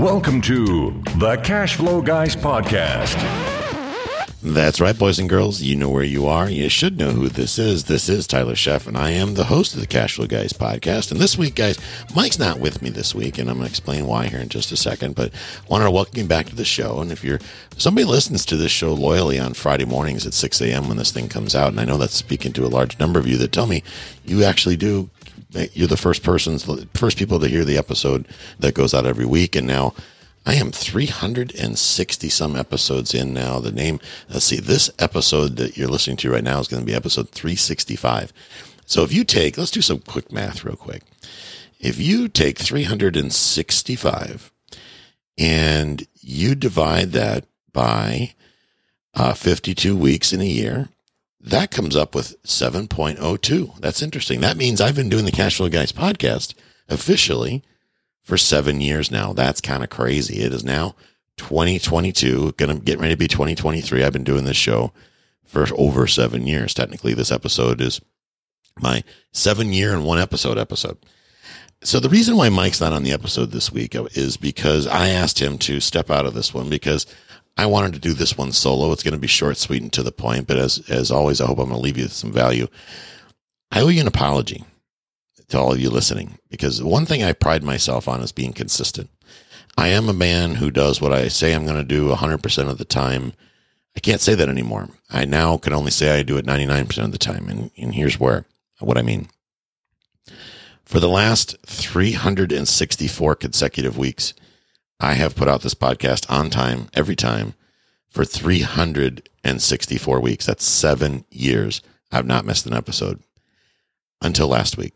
Welcome to the Cash Flow Guys Podcast. That's right, boys and girls. You know where you are. You should know who this is. This is Tyler Sheff, and I am the host of the Cash Flow Guys podcast. And this week, guys, Mike's not with me this week, and I'm going to explain why here in just a second. But I wanted to welcome you back to the show. And if you're somebody listens to this show loyally on Friday mornings at 6 a.m. when this thing comes out, and I know that's speaking to a large number of you that tell me you actually do you're the first persons, first people to hear the episode that goes out every week. And now I am 360 some episodes in now. The name, let's see, this episode that you're listening to right now is going to be episode 365. So if you take, let's do some quick math real quick. If you take 365 and you divide that by uh, 52 weeks in a year, that comes up with 7.02. That's interesting. That means I've been doing the Cash Flow Guys podcast officially for seven years now. That's kind of crazy. It is now 2022, going to get ready to be 2023. I've been doing this show for over seven years. Technically, this episode is my seven year and one episode episode. So the reason why Mike's not on the episode this week is because I asked him to step out of this one because I wanted to do this one solo. It's going to be short, sweet, and to the point. But as as always, I hope I'm going to leave you with some value. I owe you an apology to all of you listening because one thing I pride myself on is being consistent. I am a man who does what I say I'm going to do 100% of the time. I can't say that anymore. I now can only say I do it 99% of the time. And, and here's where, what I mean. For the last 364 consecutive weeks, I have put out this podcast on time every time for 364 weeks. That's seven years. I've not missed an episode until last week.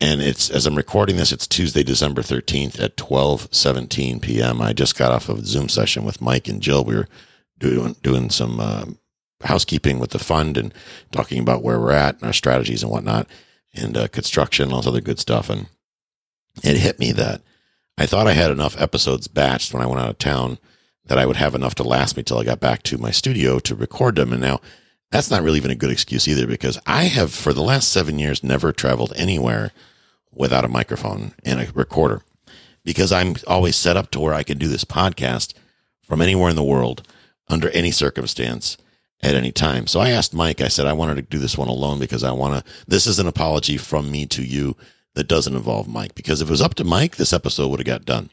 And it's, as I'm recording this, it's Tuesday, December 13th at 12 17 PM. I just got off of a Zoom session with Mike and Jill. We were doing, doing some, uh, housekeeping with the fund and talking about where we're at and our strategies and whatnot and, uh, construction and all this other good stuff. And it hit me that I thought I had enough episodes batched when I went out of town that I would have enough to last me till I got back to my studio to record them. And now that's not really even a good excuse either because I have for the last seven years never traveled anywhere without a microphone and a recorder because I'm always set up to where I can do this podcast from anywhere in the world under any circumstance at any time. So I asked Mike, I said, I wanted to do this one alone because I want to, this is an apology from me to you that doesn't involve Mike. Because if it was up to Mike, this episode would have got done.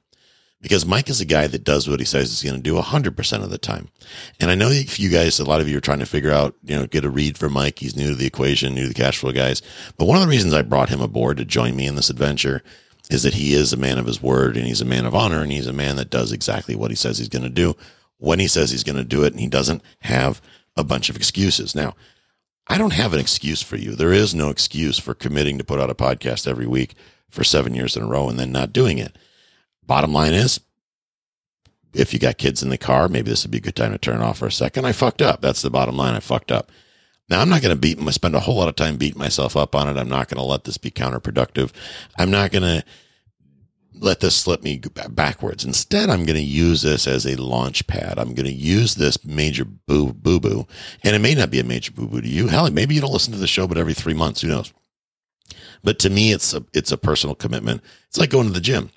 Because Mike is a guy that does what he says he's going to do 100% of the time. And I know if you guys, a lot of you are trying to figure out, you know, get a read for Mike. He's new to the equation, new to the cash flow guys. But one of the reasons I brought him aboard to join me in this adventure is that he is a man of his word and he's a man of honor and he's a man that does exactly what he says he's going to do when he says he's going to do it. And he doesn't have a bunch of excuses. Now, I don't have an excuse for you. There is no excuse for committing to put out a podcast every week for seven years in a row and then not doing it. Bottom line is, if you got kids in the car, maybe this would be a good time to turn off for a second. I fucked up. That's the bottom line. I fucked up. Now I'm not going to beat, spend a whole lot of time beating myself up on it. I'm not going to let this be counterproductive. I'm not going to let this slip me backwards. Instead, I'm going to use this as a launch pad. I'm going to use this major boo boo boo, and it may not be a major boo boo to you. Hell, maybe you don't listen to the show, but every three months, who knows? But to me, it's a it's a personal commitment. It's like going to the gym.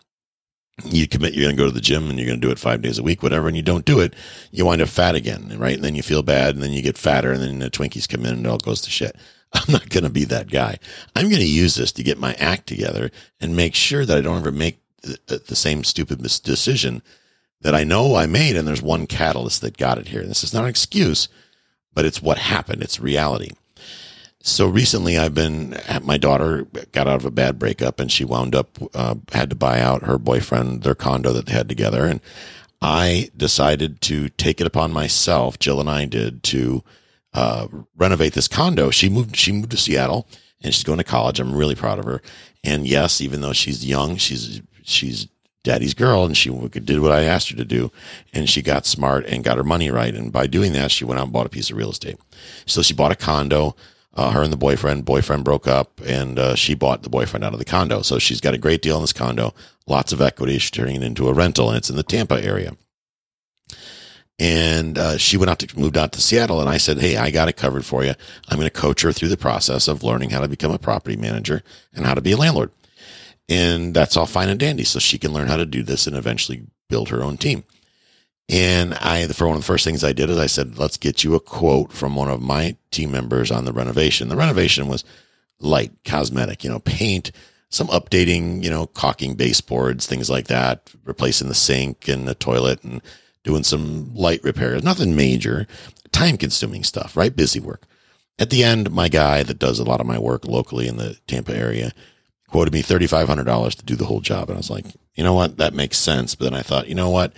You commit, you're going to go to the gym and you're going to do it five days a week, whatever, and you don't do it, you wind up fat again, right? And then you feel bad, and then you get fatter, and then the Twinkies come in, and it all goes to shit. I'm not going to be that guy. I'm going to use this to get my act together and make sure that I don't ever make the, the same stupid decision that I know I made. And there's one catalyst that got it here. And this is not an excuse, but it's what happened. It's reality. So recently I've been, at my daughter got out of a bad breakup and she wound up, uh, had to buy out her boyfriend, their condo that they had together. And I decided to take it upon myself. Jill and I did to, uh, renovate this condo. She moved, she moved to Seattle and she's going to college. I'm really proud of her. And yes, even though she's young, she's she's daddy's girl and she did what I asked her to do. And she got smart and got her money right. And by doing that, she went out and bought a piece of real estate. So she bought a condo. Uh, her and the boyfriend, boyfriend broke up and uh, she bought the boyfriend out of the condo. So she's got a great deal in this condo, lots of equity. She's turning it into a rental and it's in the Tampa area. And uh, she went out to moved out to Seattle, and I said, "Hey, I got it covered for you. I'm going to coach her through the process of learning how to become a property manager and how to be a landlord." And that's all fine and dandy. So she can learn how to do this and eventually build her own team. And I, for one of the first things I did is I said, let's get you a quote from one of my team members on the renovation. The renovation was light cosmetic, you know, paint, some updating, you know, caulking baseboards, things like that, replacing the sink and the toilet and doing some light repairs, nothing major, time consuming stuff, right? Busy work. At the end, my guy that does a lot of my work locally in the Tampa area quoted me $3,500 to do the whole job. And I was like, you know what? That makes sense. But then I thought, you know what?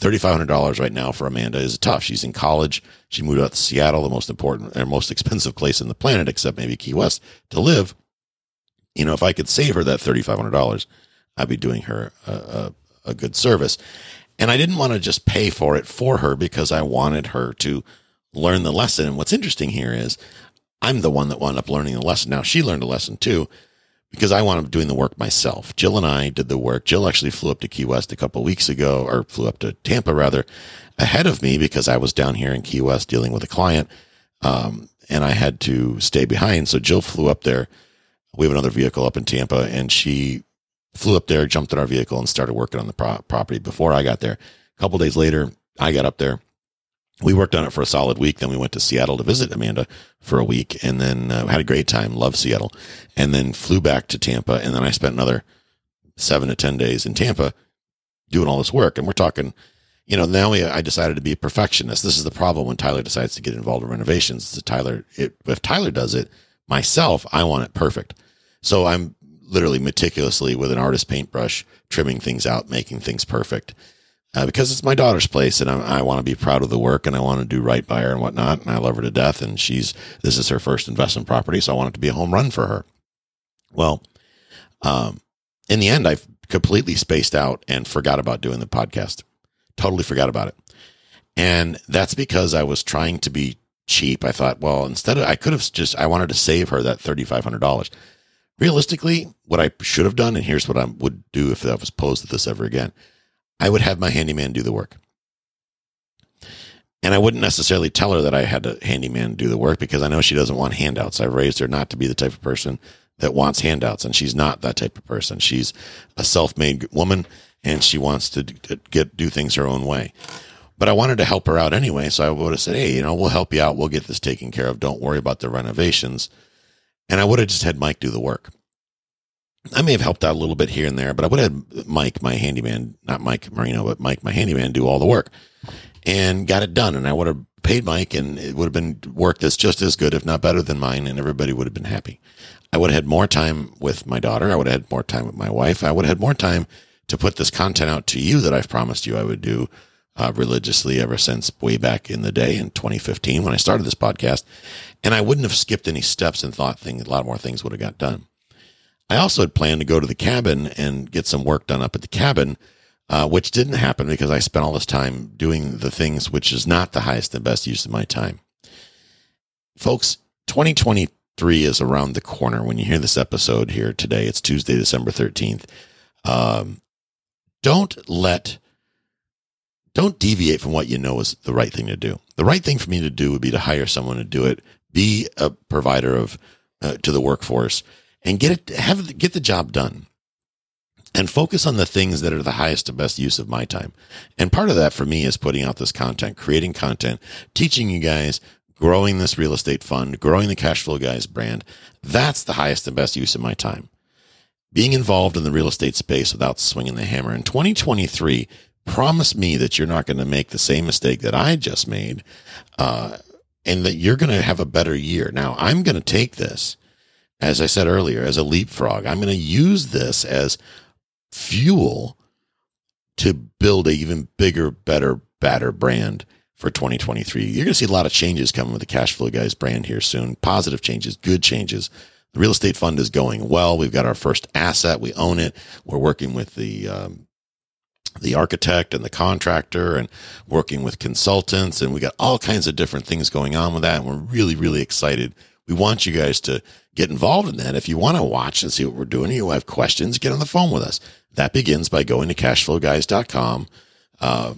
$3,500 right now for Amanda is tough. She's in college. She moved out to Seattle, the most important and most expensive place in the planet, except maybe Key West to live. You know, if I could save her that $3,500, I'd be doing her a, a, a good service. And I didn't want to just pay for it for her because I wanted her to learn the lesson. And what's interesting here is I'm the one that wound up learning the lesson. Now she learned a lesson too, because I wound up doing the work myself. Jill and I did the work. Jill actually flew up to Key West a couple weeks ago, or flew up to Tampa rather, ahead of me because I was down here in Key West dealing with a client, um, and I had to stay behind. So Jill flew up there. We have another vehicle up in Tampa, and she flew up there, jumped in our vehicle, and started working on the pro- property before I got there. A couple days later, I got up there we worked on it for a solid week. Then we went to Seattle to visit Amanda for a week and then uh, had a great time. Love Seattle and then flew back to Tampa. And then I spent another seven to 10 days in Tampa doing all this work. And we're talking, you know, now we, I decided to be a perfectionist. This is the problem when Tyler decides to get involved in renovations. So Tyler, it, if Tyler does it myself, I want it perfect. So I'm literally meticulously with an artist paintbrush, trimming things out, making things perfect uh, because it's my daughter's place and I, I want to be proud of the work and I want to do right by her and whatnot. And I love her to death. And she's, this is her first investment property. So I want it to be a home run for her. Well, um, in the end, I completely spaced out and forgot about doing the podcast. Totally forgot about it. And that's because I was trying to be cheap. I thought, well, instead of, I could have just, I wanted to save her that $3,500. Realistically, what I should have done, and here's what I would do if I was posed at this ever again I would have my handyman do the work. And I wouldn't necessarily tell her that I had a handyman do the work because I know she doesn't want handouts. I've raised her not to be the type of person that wants handouts, and she's not that type of person. She's a self-made woman, and she wants to get do things her own way. But I wanted to help her out anyway, so I would have said, "Hey, you know, we'll help you out. We'll get this taken care of. Don't worry about the renovations." And I would have just had Mike do the work. I may have helped out a little bit here and there, but I would have had Mike, my handyman, not Mike Marino, but Mike, my handyman, do all the work and got it done. And I would have paid Mike and it would have been work that's just as good, if not better than mine. And everybody would have been happy. I would have had more time with my daughter. I would have had more time with my wife. I would have had more time to put this content out to you that I've promised you I would do uh, religiously ever since way back in the day in 2015 when I started this podcast. And I wouldn't have skipped any steps and thought things, a lot more things would have got done. I also had planned to go to the cabin and get some work done up at the cabin, uh, which didn't happen because I spent all this time doing the things which is not the highest and best use of my time. Folks, 2023 is around the corner. When you hear this episode here today, it's Tuesday, December 13th. Um, don't let, don't deviate from what you know is the right thing to do. The right thing for me to do would be to hire someone to do it, be a provider of, uh, to the workforce and get it, have, get the job done and focus on the things that are the highest and best use of my time. And part of that for me is putting out this content, creating content, teaching you guys, growing this real estate fund, growing the cash flow guys brand. That's the highest and best use of my time. Being involved in the real estate space without swinging the hammer. In 2023, promise me that you're not going to make the same mistake that I just made, uh, and that you're going to have a better year. Now, I'm going to take this as I said earlier, as a leapfrog. I'm going to use this as fuel to build a even bigger, better, badder brand for 2023. You're going to see a lot of changes coming with the Cash Flow Guys brand here soon. Positive changes, good changes. The real estate fund is going well. We've got our first asset. We own it. We're working with the, um, the architect and the contractor and working with consultants. And we got all kinds of different things going on with that. And we're really, really excited. We want you guys to get involved in that. If you want to watch and see what we're doing, you have questions, get on the phone with us. That begins by going to cashflowguys.com. Uh,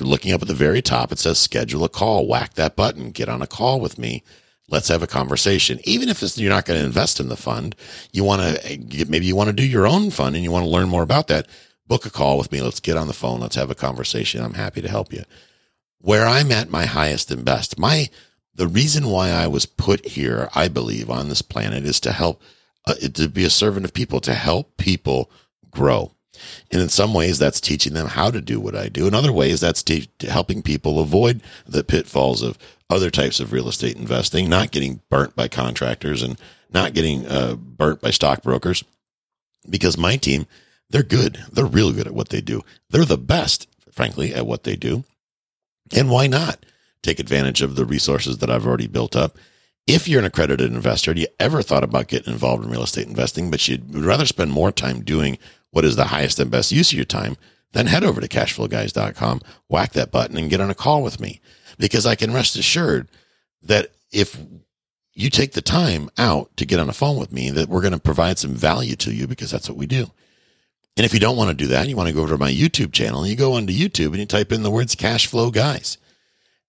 looking up at the very top, it says schedule a call. Whack that button. Get on a call with me. Let's have a conversation. Even if you're not going to invest in the fund, you want to maybe you want to do your own fund and you want to learn more about that. Book a call with me. Let's get on the phone. Let's have a conversation. I'm happy to help you. Where I'm at my highest and best, my the reason why I was put here, I believe, on this planet is to help, uh, to be a servant of people, to help people grow. And in some ways, that's teaching them how to do what I do. In other ways, that's te- helping people avoid the pitfalls of other types of real estate investing, not getting burnt by contractors and not getting uh, burnt by stockbrokers. Because my team, they're good. They're real good at what they do. They're the best, frankly, at what they do. And why not take advantage of the resources that I've already built up? If you're an accredited investor, do you ever thought about getting involved in real estate investing, but you'd rather spend more time doing what is the highest and best use of your time, then head over to cashflowguys.com, whack that button and get on a call with me because I can rest assured that if you take the time out to get on a phone with me, that we're going to provide some value to you because that's what we do. And if you don't want to do that, you want to go over to my YouTube channel, you go onto YouTube and you type in the words cash flow guys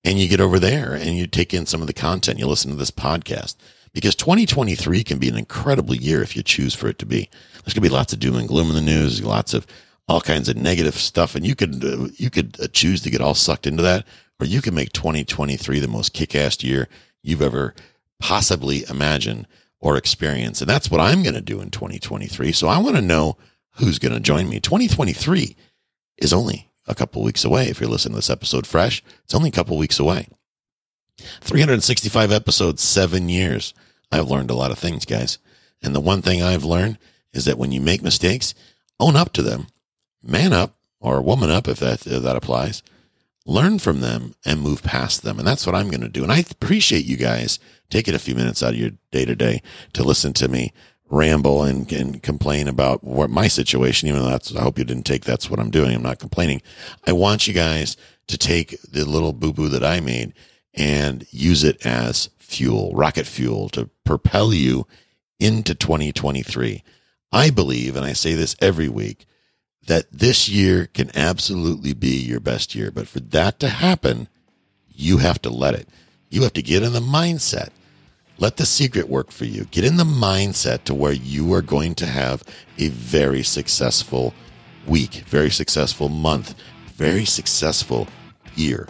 and you get over there and you take in some of the content. You listen to this podcast because 2023 can be an incredible year if you choose for it to be. There's going to be lots of doom and gloom in the news, lots of all kinds of negative stuff, and you could uh, you could uh, choose to get all sucked into that, or you can make 2023 the most kick-ass year you've ever possibly imagined or experienced, and that's what I'm going to do in 2023. So I want to know who's going to join me. 2023 is only a couple weeks away. If you're listening to this episode fresh, it's only a couple weeks away. 365 episodes, seven years. I've learned a lot of things, guys. And the one thing I've learned is that when you make mistakes, own up to them, man up or woman up if that if that applies. Learn from them and move past them. And that's what I'm going to do. And I appreciate you guys taking a few minutes out of your day to day to listen to me ramble and, and complain about what my situation, even though that's, I hope you didn't take that's what I'm doing. I'm not complaining. I want you guys to take the little boo boo that I made and use it as fuel, rocket fuel to propel you into 2023. I believe, and I say this every week, that this year can absolutely be your best year. But for that to happen, you have to let it. You have to get in the mindset. Let the secret work for you. Get in the mindset to where you are going to have a very successful week, very successful month, very successful year.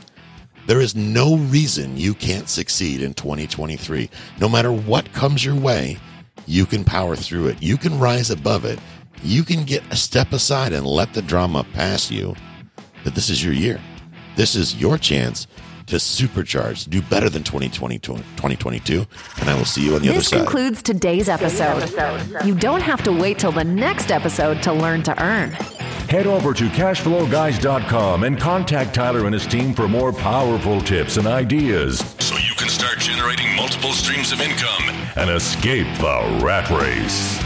There is no reason you can't succeed in 2023. No matter what comes your way, you can power through it. You can rise above it. You can get a step aside and let the drama pass you. But this is your year. This is your chance to supercharge, do better than 2020, 2022. And I will see you on the this other side. This concludes today's episode. You don't have to wait till the next episode to learn to earn. Head over to cashflowguys.com and contact Tyler and his team for more powerful tips and ideas so you can start generating multiple streams of income and escape the rat race.